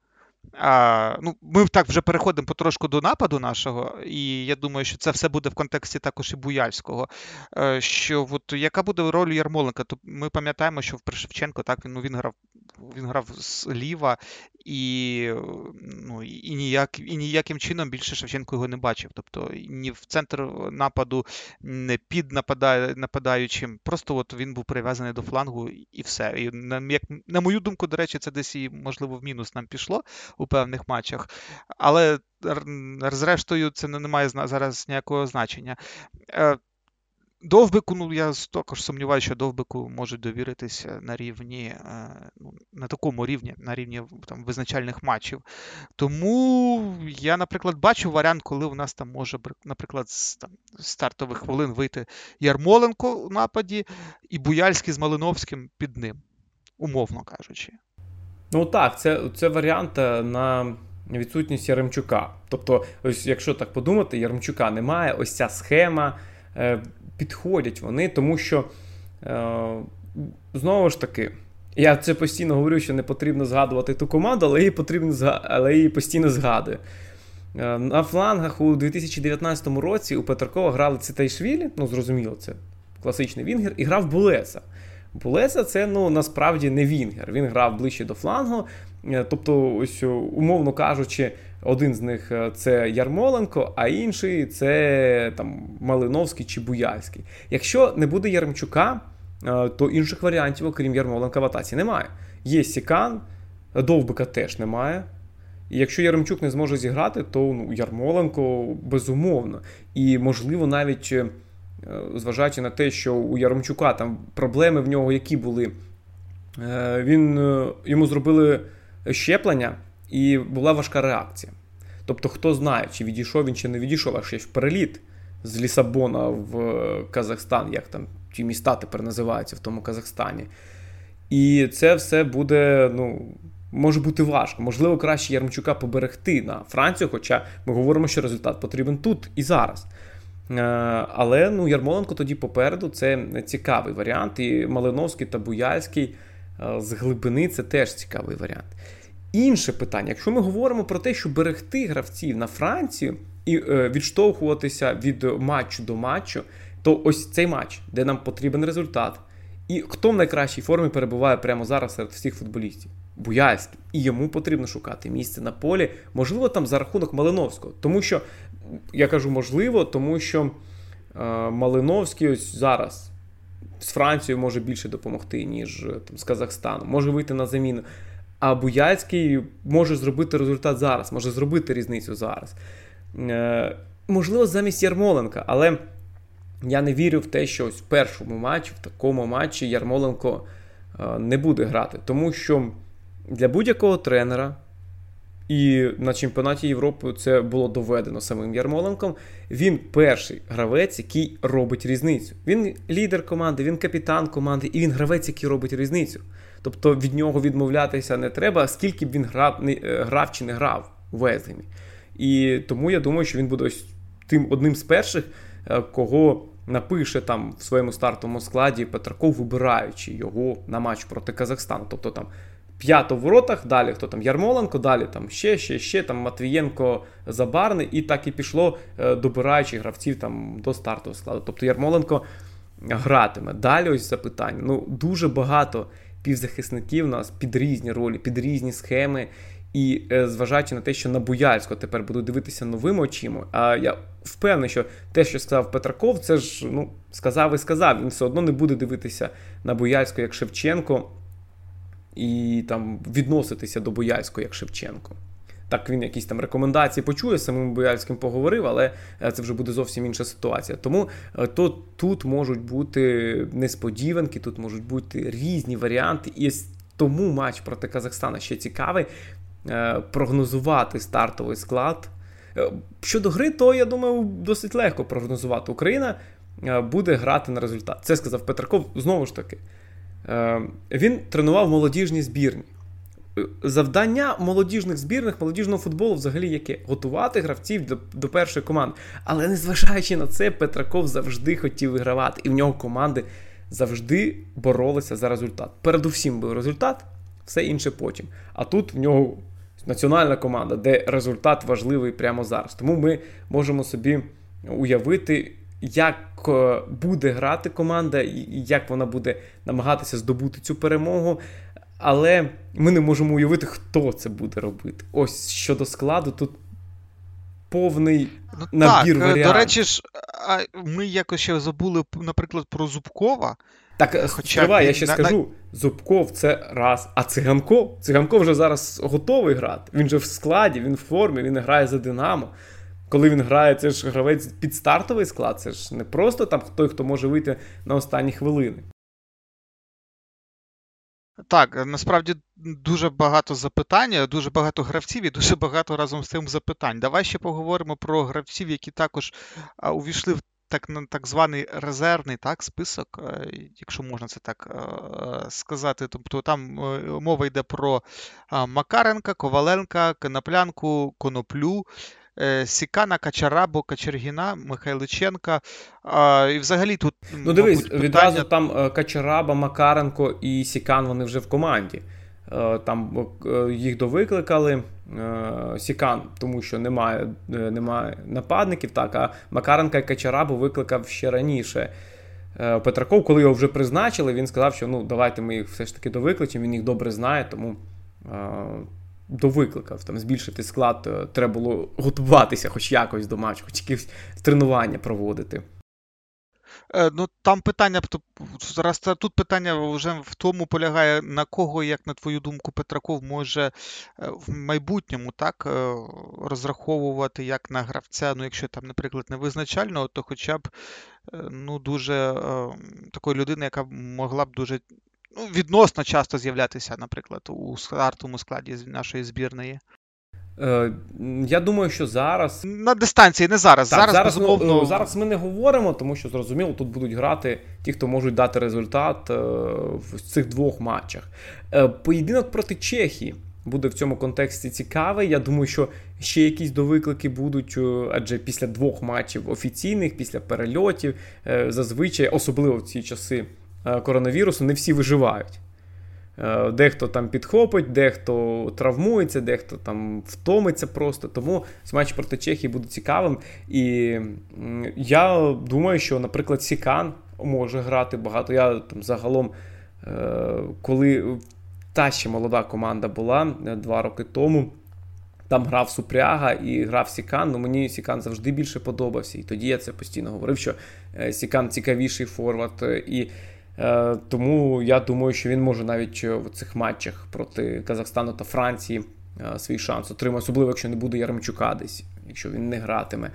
А, ну, Ми так вже переходимо потрошку до нападу нашого, і я думаю, що це все буде в контексті також і Буяльського. Е, що от, Яка буде роль Ярмоленка? То ми пам'ятаємо, що в Шевченко так, він, ну, він грав він грав зліва, і ну, і, ніяк, і ніяким чином більше Шевченко його не бачив. Тобто ні в центр нападу, не під нападає, нападаючим. Просто от він був прив'язаний до флангу і все. І на, як, на мою думку, до речі, це десь і, можливо, в мінус нам пішло у певних матчах. Але зрештою, це не має зараз ніякого значення. Е, Довбику, ну я також сумніваюся, що довбику можуть довіритися на рівні, е, ну, на такому рівні, на рівні там, визначальних матчів. Тому я, наприклад, бачу варіант, коли у нас там може, наприклад, з там, стартових хвилин вийти Ярмоленко у нападі і Буяльський з Малиновським під ним, умовно кажучи. Ну так, це це варіант е, на відсутність Яремчука. Тобто, ось якщо так подумати, Яремчука немає, ось ця схема. Е, підходять вони, тому що е, знову ж таки. Я це постійно говорю, що не потрібно згадувати ту команду, але її потрібно але її постійно згадую. На флангах у 2019 році у Петракова грали Цитайшвілі, ну зрозуміло, це класичний Вінгер, і грав Булеса. Булеса це ну, насправді не Вінгер. Він грав ближче до флангу. Е, тобто, ось, умовно кажучи, один з них е, це Ярмоленко, а інший це там Малиновський чи Буяльський. Якщо не буде Яремчука, е, то інших варіантів, окрім Ярмоленка, в атаці немає. Є Сікан, Довбика теж немає. І якщо Яремчук не зможе зіграти, то ну, Ярмоленко безумовно. І, можливо, навіть е, зважаючи на те, що у Яремчука там проблеми в нього які були, він йому зробили щеплення і була важка реакція. Тобто, хто знає, чи відійшов він, чи не відійшов, а ще в переліт з Лісабона в Казахстан, як там ті міста тепер називаються в тому Казахстані. І це все буде, ну, може бути важко. Можливо, краще Ярмчука поберегти на Францію, хоча ми говоримо, що результат потрібен тут і зараз. Е, але ну, Ярмоленко тоді попереду це цікавий варіант. І Малиновський та Буяльський з глибини це теж цікавий варіант. Інше питання: якщо ми говоримо про те, що берегти гравців на Францію і е, відштовхуватися від матчу до матчу, то ось цей матч, де нам потрібен результат. І хто в найкращій формі перебуває прямо зараз серед всіх футболістів? Буяльський. І йому потрібно шукати місце на полі, можливо, там за рахунок Малиновського. Тому що, я кажу, можливо, тому що е, Малиновський ось зараз з Францією може більше допомогти, ніж там, з Казахстаном, може вийти на заміну. А Буяльський може зробити результат зараз, може зробити різницю зараз. Е, Можливо, замість Ярмоленка, але я не вірю в те, що ось в першому матчі, в такому матчі Ярмоленко е, не буде грати. Тому що для будь-якого тренера, і на чемпіонаті Європи це було доведено самим Ярмоленком. Він перший гравець, який робить різницю. Він лідер команди, він капітан команди, і він гравець, який робить різницю. Тобто від нього відмовлятися не треба, скільки б він грав, не, е, грав чи не грав у Везгемі. І тому я думаю, що він буде ось тим одним з перших, е, кого напише там в своєму стартовому складі Петраков, вибираючи його на матч проти Казахстану. Тобто там п'ято в воротах, далі хто там Ярмоленко, далі там ще, ще, ще там Матвієнко Забарний, і так і пішло, е, добираючи гравців там до стартового складу. Тобто Ярмоленко гратиме. Далі ось запитання. Ну, дуже багато півзахисників у нас під різні ролі, під різні схеми. І е, зважаючи на те, що на Буяльського тепер буду дивитися новими очима, а я впевнений, що те, що сказав Петраков, це ж ну, сказав і сказав. Він все одно не буде дивитися на Буяльського як Шевченко і там відноситися до Бояльського як Шевченко. Так, він якісь там рекомендації почує, з самим Бояльським поговорив, але е, це вже буде зовсім інша ситуація. Тому е, то, тут можуть бути несподіванки, тут можуть бути різні варіанти. І тому матч проти Казахстана ще цікавий. Е, прогнозувати стартовий склад. Щодо гри, то я думаю, досить легко прогнозувати. Україна буде грати на результат. Це сказав Петраков знову ж таки. Е, він тренував молодіжні збірні. Е, завдання молодіжних збірних, молодіжного футболу взагалі яке? Готувати гравців до, до першої команди. Але незважаючи на це, Петраков завжди хотів вигравати, і в нього команди завжди боролися за результат. Передусім був результат, все інше потім. А тут в нього національна команда, де результат важливий прямо зараз. Тому ми можемо собі уявити, як е, буде грати команда, і як вона буде намагатися здобути цю перемогу. Але ми не можемо уявити, хто це буде робити. Ось щодо складу, тут повний ну, набір так, варіантів. До речі ж, ми якось ще забули, наприклад, про Зубкова. Так, е, Хоча сперва, я ще на, скажу: на... Зубков це раз. А циганков? Циганков вже зараз готовий грати. Він же в складі, він в формі, він грає за Динамо коли він грає, це ж гравець під стартовий склад, це ж не просто там той, хто може вийти на останні хвилини. Так, насправді дуже багато запитань, дуже багато гравців і дуже багато разом з цим запитань. Давай ще поговоримо про гравців, які також увійшли в так так званий резервний так, список, е, якщо можна це так е, сказати. Тобто там е, мова йде про Макаренка, Коваленка, Коноплянку, Коноплю. Е, Сікана, Качарабо, Качергіна, Михайличенка. І взагалі тут. Ну, дивись, мабуть, питання... відразу там е, Качараба, Макаренко і Сікан вони вже в команді. Е, там їх довикликали. Сікан, тому що немає немає нападників, так, а Макаренка і Качарабу викликав ще раніше. Петраков, коли його вже призначили, він сказав, що ну давайте ми їх все ж таки довикличемо, він їх добре знає, тому довикликав там збільшити склад, е, треба було готуватися хоч якось до матчу, хоч якісь тренування проводити. Е, ну, Там питання зараз тут питання вже в тому полягає, на кого, як на твою думку, Петраков може е, в майбутньому так розраховувати як на гравця. Ну, якщо там, наприклад, не визначального, то хоча б ну, дуже такої людини, яка могла б дуже ну, відносно часто з'являтися, наприклад, у стартовому складі нашої збірної. Е, Я думаю, що зараз. На дистанції, не зараз. Так, зараз, зараз, безумовно... ну, зараз ми не говоримо, тому що зрозуміло, тут будуть грати ті, хто можуть дати результат е, в цих двох матчах. Е, Поєдинок проти Чехії. Буде в цьому контексті цікавий. Я думаю, що ще якісь довиклики будуть, адже після двох матчів офіційних, після перельотів, зазвичай, особливо в ці часи коронавірусу не всі виживають. Е, дехто там підхопить, дехто травмується, дехто там втомиться просто. Тому матч проти Чехії буде цікавим. І я думаю, що, наприклад, Сікан може грати багато. Я там загалом, е, коли та ще молода команда була е, два роки тому. Там грав Супряга і грав Сікан. Ну мені Сікан завжди більше подобався. І тоді я це постійно говорив, що Сікан цікавіший форвард. І Е, тому я думаю, що він може навіть е, в цих матчах проти Казахстану та Франції е, свій шанс отримати, особливо, якщо не буде Яремчука десь, якщо він не гратиме.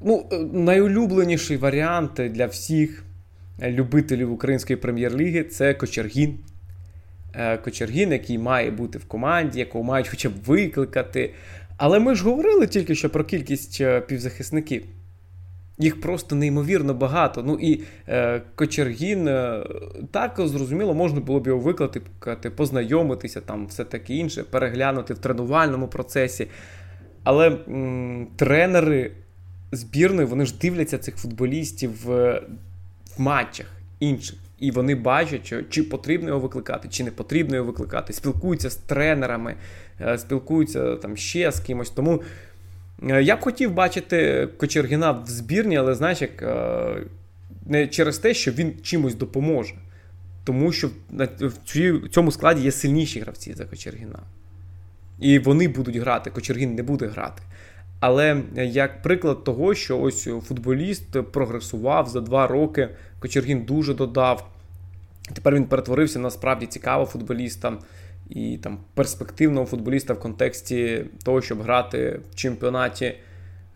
Ну, Найулюбленіший варіант для всіх любителів української прем'єр-ліги це Кочергін. Кочергін, який має бути в команді, якого мають хоча б викликати. Але ми ж говорили тільки що про кількість півзахисників. Їх просто неймовірно багато. Ну і е, Кочергін е, так зрозуміло, можна було б його викликати, познайомитися, там все таке інше, переглянути в тренувальному процесі. Але м, тренери збірної вони ж дивляться цих футболістів в, в матчах інших. І вони бачать, що, чи потрібно його викликати, чи не потрібно його викликати. Спілкуються з тренерами, е, спілкуються там ще з кимось. Тому. Е, я б хотів бачити Кочергіна в збірні, але знаєш, як е, не через те, що він чимось допоможе. Тому що в цьому складі є сильніші гравці за Кочергіна. І вони будуть грати, Кочергін не буде грати. Але як приклад того, що ось футболіст прогресував за два роки, Кочергін дуже додав. Тепер він перетворився на справді цікавого футболіста і там перспективного футболіста в контексті того, щоб грати в чемпіонаті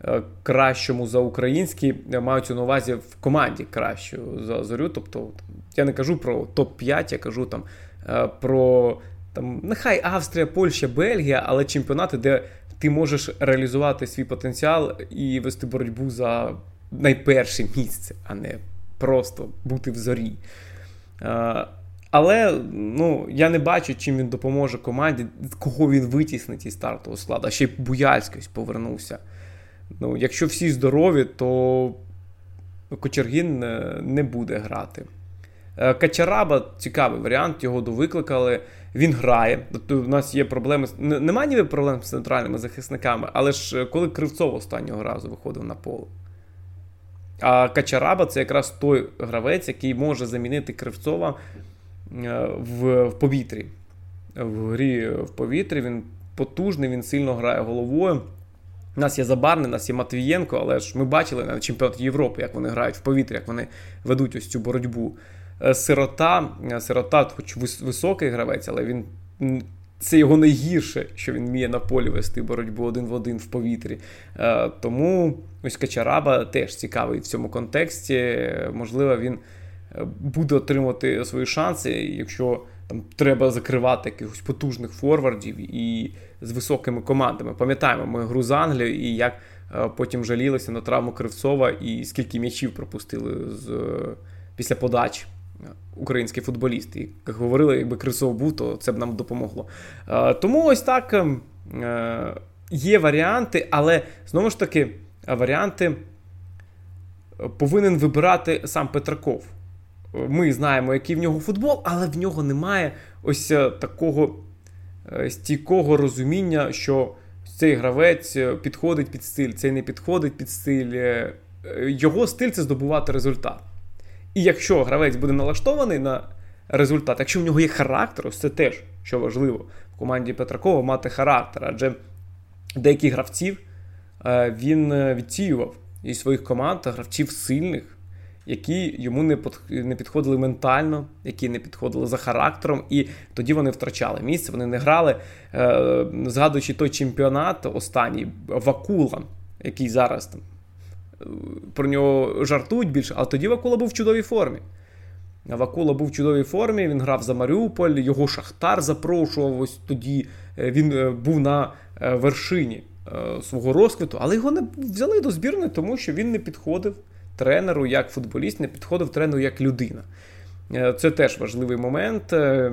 е, кращому за український, маються на увазі в команді кращу за зорю. Тобто, я не кажу про топ-5, я кажу там е, про там, нехай Австрія, Польща, Бельгія, але чемпіонати, де ти можеш реалізувати свій потенціал і вести боротьбу за найперше місце, а не просто бути в зорі. Е, але ну, я не бачу, чим він допоможе команді, кого він витіснить із стартового складу. А ще й Буяльський повернувся. Ну, Якщо всі здорові, то Кочергін не буде грати. Е, Качараба цікавий варіант, його довикликали. Він грає. Тобто У нас є проблеми. Немає ніби проблем з центральними захисниками, але ж е, коли Кривцов останнього разу виходив на поле. А Качараба це якраз той гравець, який може замінити Кривцова Е, в, в повітрі. В грі в повітрі він потужний, він сильно грає головою. У нас є Забарний, у нас є Матвієнко, але ж ми бачили на чемпіонаті Європи, як вони грають в повітрі, як вони ведуть ось цю боротьбу. Е, сирота, е, сирота, хоч високий гравець, але він. Це його найгірше, що він вміє на полі вести боротьбу один в один в повітрі. Тому ось Качараба теж цікавий в цьому контексті. Можливо, він буде отримувати свої шанси, якщо там треба закривати якихось потужних форвардів і з високими командами. Пам'ятаємо, ми гру з Англією і як е, потім жалілися на травму Кривцова і скільки м'ячів пропустили з, після подачі. Українські футболісти. І, як говорили, якби Кривцов був, то це б нам допомогло. Е, тому ось так ем, е, є варіанти, але знову ж таки, варіанти повинен вибирати сам Петраков ми знаємо, який в нього футбол, але в нього немає ось е, такого е, стійкого розуміння, що цей гравець е, підходить під стиль, цей не підходить під стиль. Його стиль це здобувати результат. І якщо гравець буде налаштований на результат, якщо в нього є характер, ось це теж що важливо в команді Петракова мати характер, адже деяких гравців він відсіював із своїх команд гравців сильних які йому не підходили ментально, які не підходили за характером, і тоді вони втрачали місце, вони не грали. Е, згадуючи той чемпіонат, останній Вакула, який зараз там про нього жартують більше, але тоді Вакула був в чудовій формі. Вакула був в чудовій формі, він грав за Маріуполь, його Шахтар запрошував ось тоді. Е, він е, був на вершині свого розквіту, але його не взяли до збірної, тому що він не підходив тренеру як футболіст, не підходив тренеру як людина. Е, це теж важливий момент, е,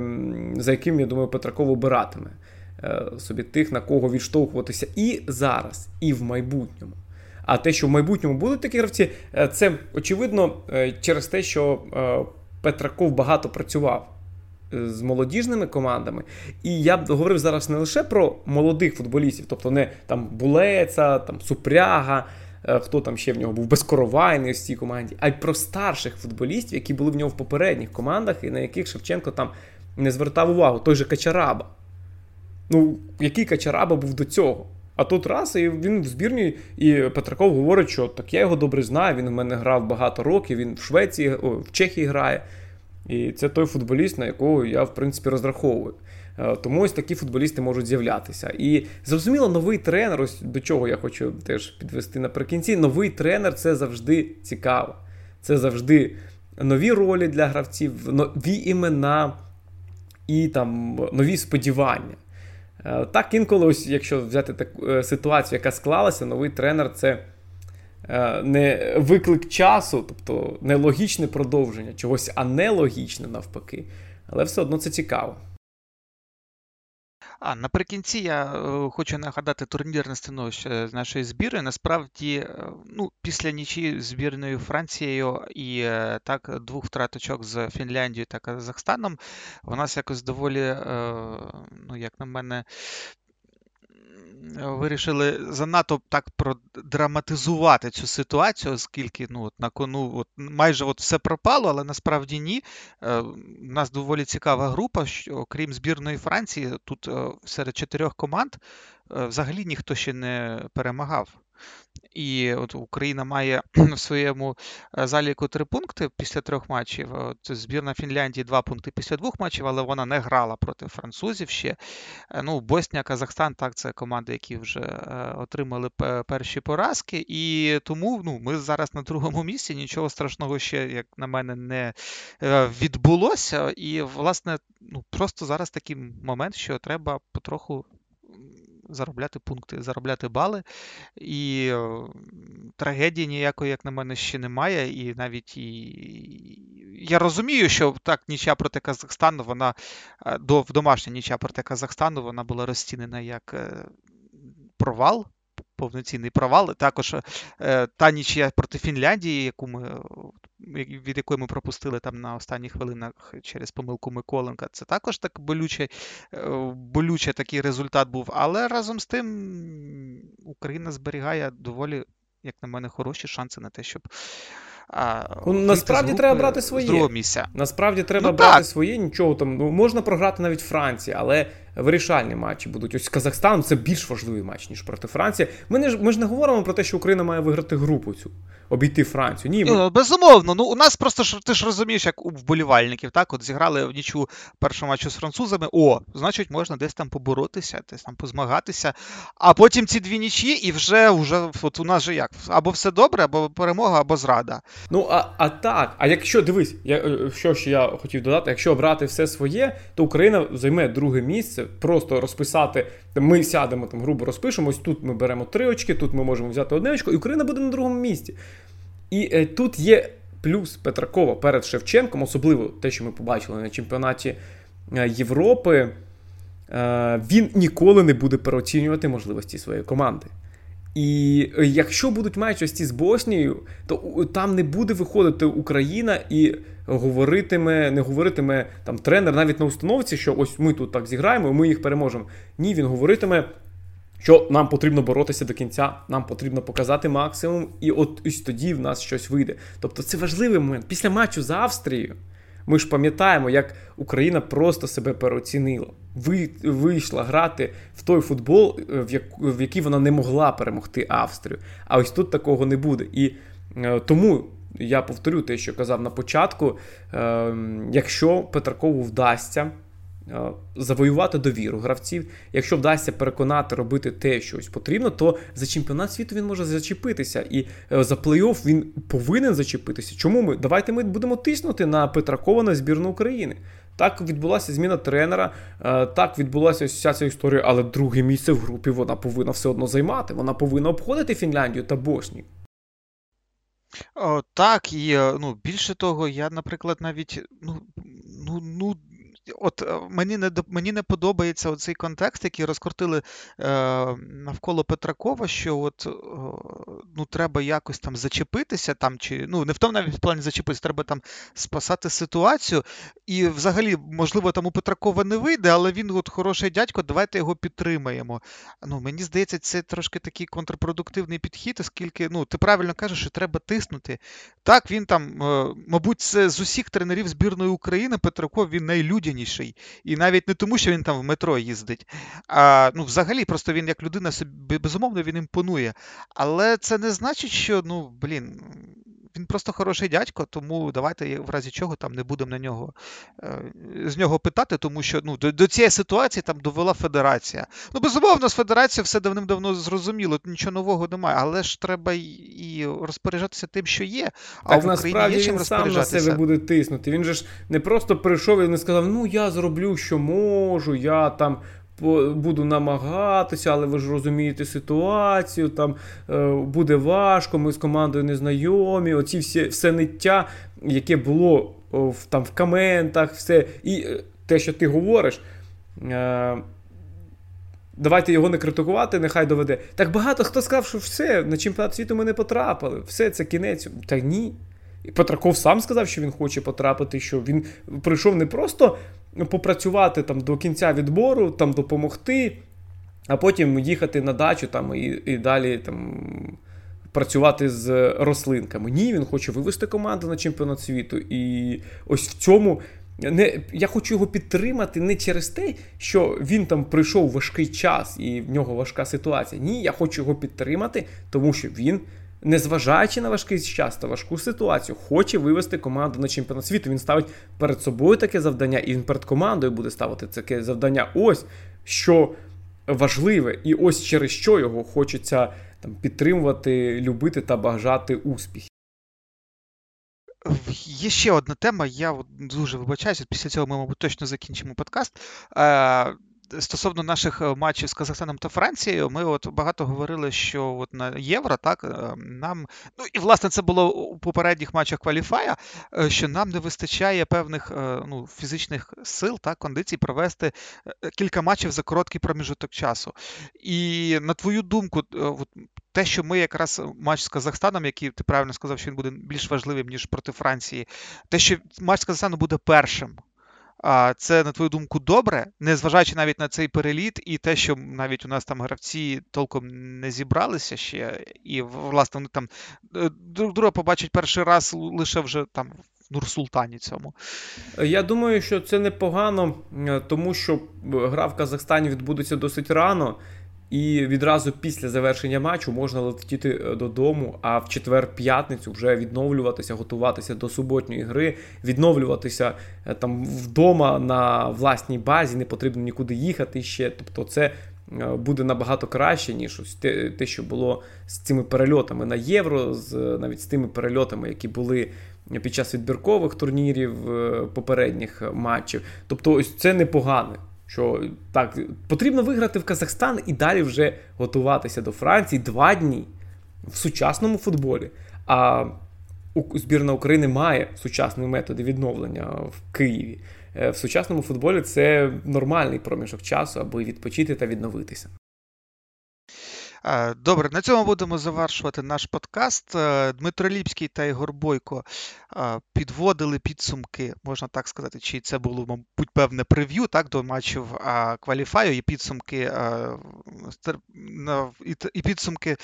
за яким, я думаю, Петраков обиратиме е, собі тих, на кого відштовхуватися і зараз, і в майбутньому. А те, що в майбутньому будуть такі гравці, це очевидно через те, що Петраков багато працював з молодіжними командами. І я б говорив зараз не лише про молодих футболістів, тобто не там Булеца, там Супряга. Е, хто там ще в нього був безкоровайний в цій команді, а й про старших футболістів, які були в нього в попередніх командах, і на яких Шевченко там не звертав увагу. Той же Качараба. Ну, який Качараба був до цього? А тут раз, і він в збірні, і Петраков говорить, що так я його добре знаю, він у мене грав багато років, він в Швеції, о, в Чехії грає. І це той футболіст, на якого я, в принципі, розраховую. Е, тому ось такі футболісти можуть з'являтися. І зрозуміло, новий тренер, ось до чого я хочу теж підвести наприкінці. Новий тренер це завжди цікаво. Це завжди нові ролі для гравців, нові імена і там нові сподівання. Е, так, інколи, ось, якщо взяти таку е, ситуацію, яка склалася, новий тренер це не виклик часу, тобто не логічне продовження чогось, а нелогічне навпаки. Але все одно це цікаво. А наприкінці я е, хочу нагадати турнірне становище нашої збірної. Насправді, е, ну, після нічі збірною Францією і е, так двох втраточок з Фінляндією та Казахстаном, у нас якось доволі, ну, як на мене, вирішили занадто так продраматизувати цю ситуацію, оскільки ну, от на кону от майже от все пропало, але насправді ні. Е, у нас доволі цікава група. що Окрім збірної Франції, тут е, серед чотирьох команд е, взагалі ніхто ще не перемагав. І от Україна має в своєму е, заліку три пункти після трьох матчів. От Збірна Фінляндії два пункти після двох матчів, але вона не грала проти французів ще. Е, ну, Боснія, Казахстан, так, це команди, які вже е, отримали перші поразки. І тому ну, ми зараз на другому місці. Нічого страшного ще, як на мене, не відбулося. І, власне, ну, просто зараз такий момент, що треба потроху заробляти пункти, заробляти бали. І трагедії ніякої, як на мене, ще немає. І навіть і. Я розумію, що так, нічя проти Казахстану, вона е, до домашня нічя проти Казахстану, вона була розцінена як е, провал повноцінний провал. Також е, та нічия проти Фінляндії, яку ми, від якої ми пропустили там на останніх хвилинах через помилку Миколенка, це також так болюче, болюче такий результат був. Але разом з тим Україна зберігає доволі, як на мене, хороші шанси на те, щоб. А, ну, Насправді треба брати своє. Місця. Насправді треба ну, брати так. своє, нічого там. Ну, Можна програти навіть Франції, але вирішальні матчі будуть. Ось Казахстан це більш важливий матч, ніж проти Франції. Ми не ми ж не говоримо про те, що Україна має виграти групу цю, обійти Францію. Ні, ми... Безумовно, ну у нас просто ж ти ж розумієш, як у вболівальників, так? От зіграли в нічу першого матчу з французами. О, значить, можна десь там поборотися, десь там позмагатися. А потім ці дві нічі, і вже вже от у нас же як? Або все добре, або перемога, або зрада. Ну, а а так, а якщо дивись, я, е, що ж я хотів додати, якщо обрати все своє, то Україна займе друге місце просто розписати. Ми сядемо там, грубо розпишемось. тут ми беремо три очки, тут ми можемо взяти одне очко, і Україна буде на другому місці. І е, тут є плюс Петракова перед Шевченком, особливо те, що ми побачили на чемпіонаті е, Європи. Е, він ніколи не буде переоцінювати можливості своєї команди. І е, якщо будуть матчі з Боснією, то там не буде виходити Україна і говоритиме, не говоритиме там тренер навіть на установці, що ось ми тут так зіграємо, ми їх переможемо. Ні, він говоритиме. Що нам потрібно боротися до кінця, нам потрібно показати максимум, і от ось тоді в нас щось вийде. Тобто це важливий момент. Після матчу з Австрією ми ж пам'ятаємо, як Україна просто себе переоцінила. Ви, вийшла грати в той футбол, е, в, як, в який вона не могла перемогти Австрію. А ось тут такого не буде. І е, тому я повторю те, що казав на початку: е, якщо Петракову вдасться. Е, завоювати довіру гравців. Якщо вдасться переконати робити те, що ось потрібно, то за чемпіонат світу він може зачепитися. І е, за плей-офф він повинен зачепитися. Чому ми? Давайте ми будемо тиснути на Петракова на збірну України. Так відбулася зміна тренера, е, так відбулася вся ця історія, але друге місце в групі вона повинна все одно займати. Вона повинна обходити Фінляндію та Боснію. О, Так, і ну, більше того, я, наприклад, навіть ну, ну, ну от е, мені не мені не подобається цей контекст, який розкрутили е, навколо Петракова, що от ну треба якось там зачепитися, там чи ну не в тому навіть в плані зачепитися, треба там спасати ситуацію. І взагалі, можливо, там у Петракова не вийде, але він от хороший дядько, давайте його підтримаємо. Ну мені здається, це трошки такий контрпродуктивний підхід, оскільки ну ти правильно кажеш, що треба тиснути. Так, він там, е, мабуть, це з усіх тренерів збірної України Петраков він найлюдяніший. І навіть не тому, що він там в метро їздить. А ну, взагалі, просто він як людина собі безумовно він імпонує. Але це не значить, що ну, блін, він просто хороший дядько, тому давайте в разі чого там не будемо на нього е, з нього питати, тому що ну, до, до цієї ситуації там довела федерація. Ну, безумовно, з федерацією все давним-давно зрозуміло, нічого нового немає, але ж треба і розпоряджатися тим, що є. А так, в Україні є чим він сам на себе буде тиснути. Він же ж не просто прийшов і не сказав: ну я зроблю, що можу, я там буду намагатися, але ви ж розумієте ситуацію, там е, буде важко, ми з командою не знайомі. Оці всі все ниття, яке було в, там в коментах, все. І е, те, що ти говориш. Е, Давайте його не критикувати, нехай доведе. Так багато хто сказав, що все, на чемпіонат світу ми не потрапили, все, це кінець. Та ні. І Петраков сам сказав, що він хоче потрапити, що він прийшов не просто попрацювати там до кінця відбору, там допомогти, а потім їхати на дачу там і і далі там працювати з рослинками. Ні, він хоче вивести команду на чемпіонат світу. І ось в цьому. Не, Я хочу його підтримати не через те, що він там прийшов важкий час і в нього важка ситуація. Ні, я хочу його підтримати, тому що він незважаючи на важкий час та важку ситуацію, хоче вивести команду на чемпіонат світу. Він ставить перед собою таке завдання, і він перед командою буде ставити таке завдання. Ось що важливе, і ось через що його хочеться там підтримувати, любити та бажати успіхів. Є ще одна тема, я дуже вибачаюся. Після цього ми, мабуть, точно закінчимо подкаст. Стосовно наших е, матчів з Казахстаном та Францією, ми от багато говорили, що от на євро, так е, нам ну і власне це було у попередніх матчах кваліфая, е, що нам не вистачає певних ну, фізичних сил та кондицій провести кілька матчів за короткий проміжок часу. І на твою думку, от, те, що ми якраз матч з Казахстаном, який ти правильно сказав, що він буде більш важливим ніж проти Франції, те, що матч з Казахстаном буде першим. Це, на твою думку, добре, незважаючи навіть на цей переліт, і те, що навіть у нас там гравці толком не зібралися ще, і власне вони там е, друг друга побачать перший раз лише вже там в Нурсултані цьому. Я думаю, що це непогано, е, тому що гра в Казахстані відбудеться досить рано. І відразу після завершення матчу можна летіти е, додому, а в четвер-п'ятницю вже відновлюватися, готуватися до суботньої гри, відновлюватися е, там вдома на власній базі, не потрібно нікуди їхати ще. Тобто, це е, буде набагато краще, ніж ось те, те, що було з цими перельотами на євро, з навіть з тими перельотами, які були. Під час відбіркових турнірів попередніх матчів. Тобто, ось це непогане. Що так, потрібно виграти в Казахстан і далі вже готуватися до Франції два дні в сучасному футболі. А збірна України має сучасні методи відновлення в Києві. Е, в сучасному футболі це нормальний проміжок часу, аби відпочити та відновитися. Е, добре, на цьому будемо завершувати наш подкаст. Е, Дмитро Ліпський та Ігор Бойко е, підводили підсумки, можна так сказати, чи це було, мабуть, певне прев'ю так, до матчів кваліфаю і підсумки і підсумки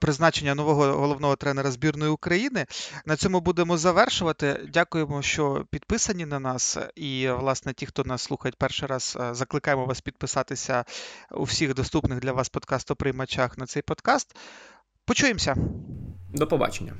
призначення нового головного тренера збірної України. На цьому будемо завершувати. Дякуємо, що підписані на нас. І, власне, ті, хто нас слухають перший раз, закликаємо вас підписатися у всіх доступних для вас подкастоприймачах на цей подкаст. Почуємося. До побачення.